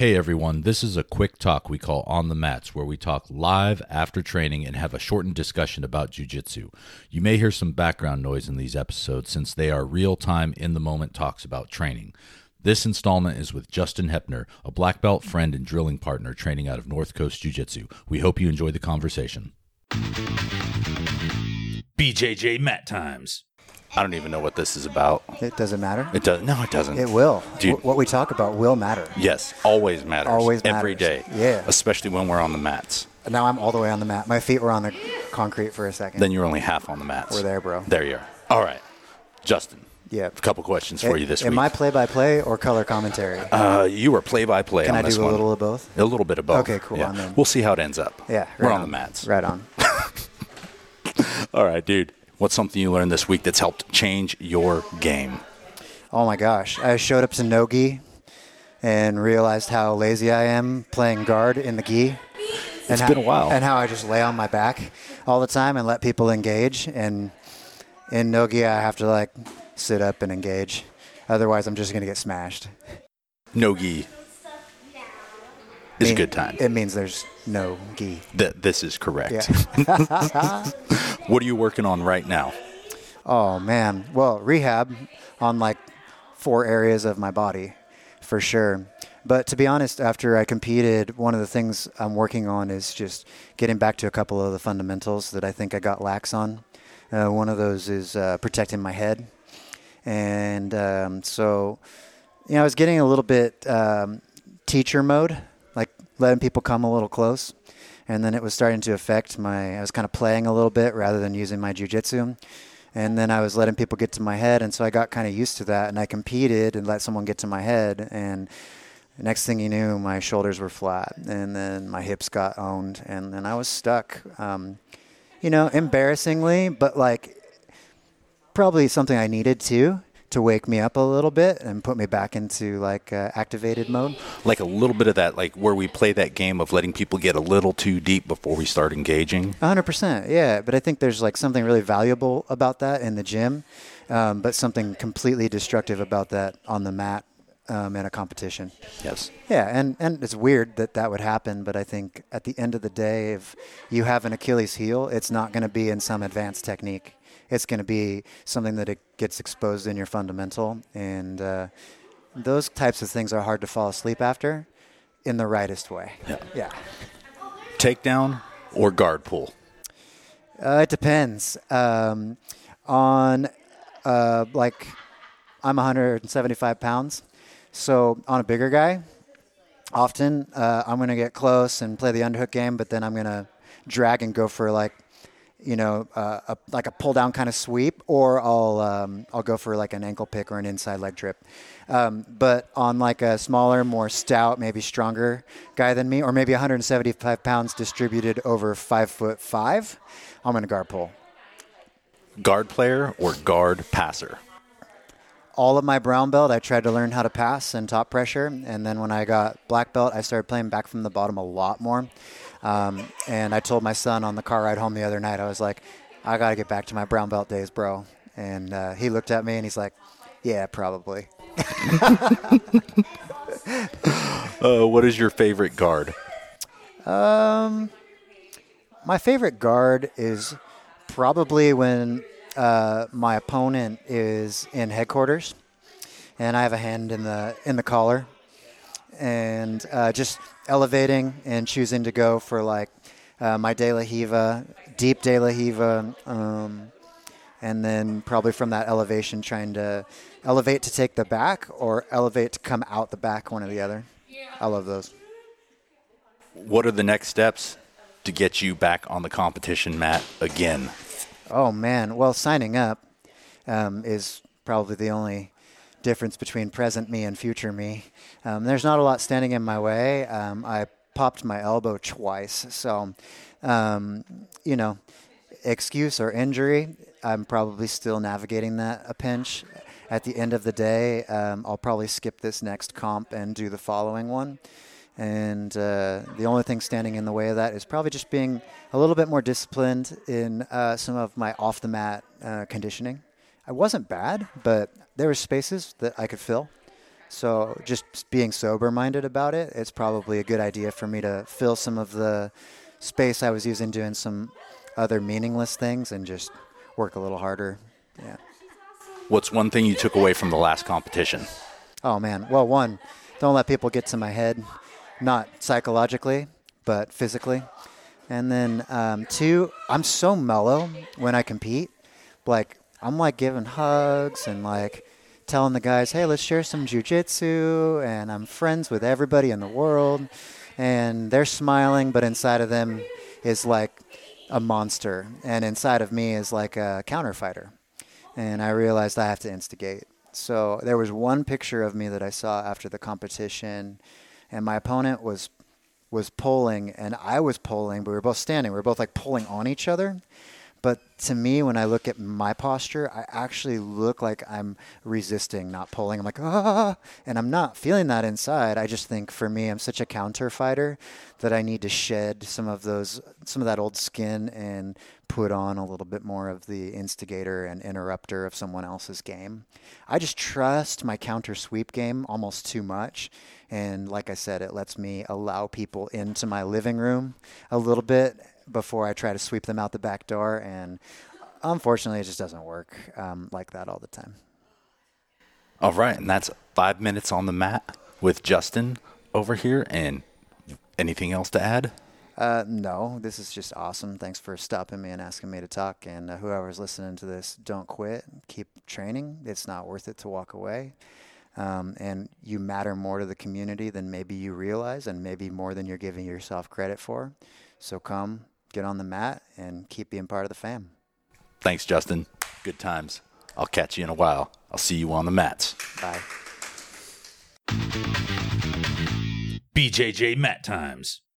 Hey everyone, this is a quick talk we call On the Mats, where we talk live after training and have a shortened discussion about jujitsu. You may hear some background noise in these episodes since they are real time, in the moment talks about training. This installment is with Justin Hoeppner, a black belt friend and drilling partner training out of North Coast Jiu Jitsu. We hope you enjoy the conversation. BJJ Mat Times. I don't even know what this is about. It doesn't matter. It does no, it doesn't. It will. Dude. Wh- What we talk about will matter. yes, always matters. Always every day. Yeah. especially when we're on the mats. Now I'm all the way on the mat. My feet were on the concrete for a second. Then you're only half on the mats. We're there, bro. There you are. All right, Justin. Yeah. A couple questions for you this Am week. Am I play-by-play or color commentary? uh, you were play-by-play Can on I do a one. little of both? A little bit of both. Okay, cool. Yeah. We'll see how it ends up. Yeah. we're right on the mats. Right on. All right, dude. What's something you learned this week that's helped change your game? Oh my gosh! I showed up to no gi and realized how lazy I am playing guard in the gi. And It's how, been a while. And how I just lay on my back all the time and let people engage. And in no gi, I have to like sit up and engage. Otherwise, I'm just gonna get smashed. Nogi is a Mean- good time. It means there's no gi. Th- this is correct. Yeah. What are you working on right now? Oh man. Well, rehab on like four areas of my body, for sure. But to be honest, after I competed, one of the things I'm working on is just getting back to a couple of the fundamentals that I think I got lax on. Uh, one of those is uh, protecting my head, and um, so you know I was getting a little bit um, teacher mode, letting people come a little close, and then it was starting to affect my. I was kind of playing a little bit rather than using my jujitsu, and then I was letting people get to my head, and so I got kind of used to that, and I competed and let someone get to my head, and next thing you knew, my shoulders were flat, and then my hips got owned, and then I was stuck. Um, you know, embarrassingly, but like probably something I needed to to wake me up a little bit and put me back into like uh, activated mode. Like a little bit of that, like where we play that game of letting people get a little too deep before we start engaging. 100%, yeah. But I think there's like something really valuable about that in the gym, um, but something completely destructive about that on the mat um, in a competition. Yes. Yeah, and, and it's weird that that would happen, but I think at the end of the day, if you have an Achilles heel, it's not going to be in some advanced technique. It's going to be something that it gets exposed in your fundamental, and uh, those types of things are hard to fall asleep after in the rightest way. Yeah. Yeah. Takedown or guard pull? Uh, it depends. Um, on uh, like, I'm 175 pounds, so on a bigger guy, often uh, I'm gonna get close and play the underhook game, but then I'm gonna drag and go for like, you know, uh, a, like a pull down kind of sweep, or I'll um, I'll go for like an ankle pick or an inside leg trip. Um, but on like a smaller, more stout, maybe stronger guy than me, or maybe 175 pounds distributed over five foot five, I'm gonna guard pull. Guard player or guard passer? all of my brown belt, I tried to learn how to pass and top pressure. And then when I got black belt, I started playing back from the bottom a lot more. Um, and I told my son on the car ride home the other night, I was like, I got to get back to my brown belt days, bro. And uh, he looked at me and he's like, Yeah, probably. Uh, what is your favorite guard? Um, my favorite guard is probably when uh, my opponent is in headquarters, and I have a hand in the in the collar, and uh, just elevating and choosing to go for like uh, my De La Riva, deep De La Riva, um, and then probably from that elevation trying to elevate to take the back or elevate to come out the back, one or the other. I love those. What are the next steps to get you back on the competition mat again? Oh man, well, signing up um, is probably the only difference between present me and future me. Um, there's not a lot standing in my way. Um, I popped my elbow twice, so um, you know, excuse or injury, I'm probably still navigating that a pinch. At the end of the day, um, I'll probably skip this next comp and do the following one. And uh, the only thing standing in the way of that is probably just being a little bit more disciplined in uh, some of my off the mat uh, conditioning. I wasn't bad, but there were spaces that I could fill. So just being sober minded about it, it's probably a good idea for me to fill some of the space I was using doing some other meaningless things and just work a little harder. Yeah. What's one thing you took away from the last competition? Oh man. Well, one, don't let people get to my head, not psychologically, but physically. And then um, two, I'm so mellow when I compete. Like I'm like giving hugs and like telling the guys, hey, let's share some jujitsu. And I'm friends with everybody in the world. And they're smiling, but inside of them is like a monster. And inside of me is like a counter fighter. And I realized I have to instigate. So there was one picture of me that I saw after the competition, and my opponent was was pulling and I was pulling, but we were both standing. We were both like pulling on each other. But to me, when I look at my posture, I actually look like I'm resisting, not pulling. I'm like, ah, and I'm not feeling that inside. I just think for me, I'm such a counter fighter that I need to shed some of those, some of that old skin and put on a little bit more of the instigator and interrupter of someone else's game. I just trust my counter sweep game almost too much. And like I said, it lets me allow people into my living room a little bit before I try to sweep them out the back door. And unfortunately, it just doesn't work um, like that all the time. All right. And that's five minutes on the mat with Justin over here. And anything else to add? Uh, no, this is just awesome. Thanks for stopping me and asking me to talk. And uh, whoever's listening to this, don't quit. Keep training. It's not worth it to walk away. Um, and you matter more to the community than maybe you realize, and maybe more than you're giving yourself credit for. So come, get on the mat and keep being part of the fam. Thanks, Justin. Good times. I'll catch you in a while. I'll see you on the mats. Bye. BJJ Mat Times.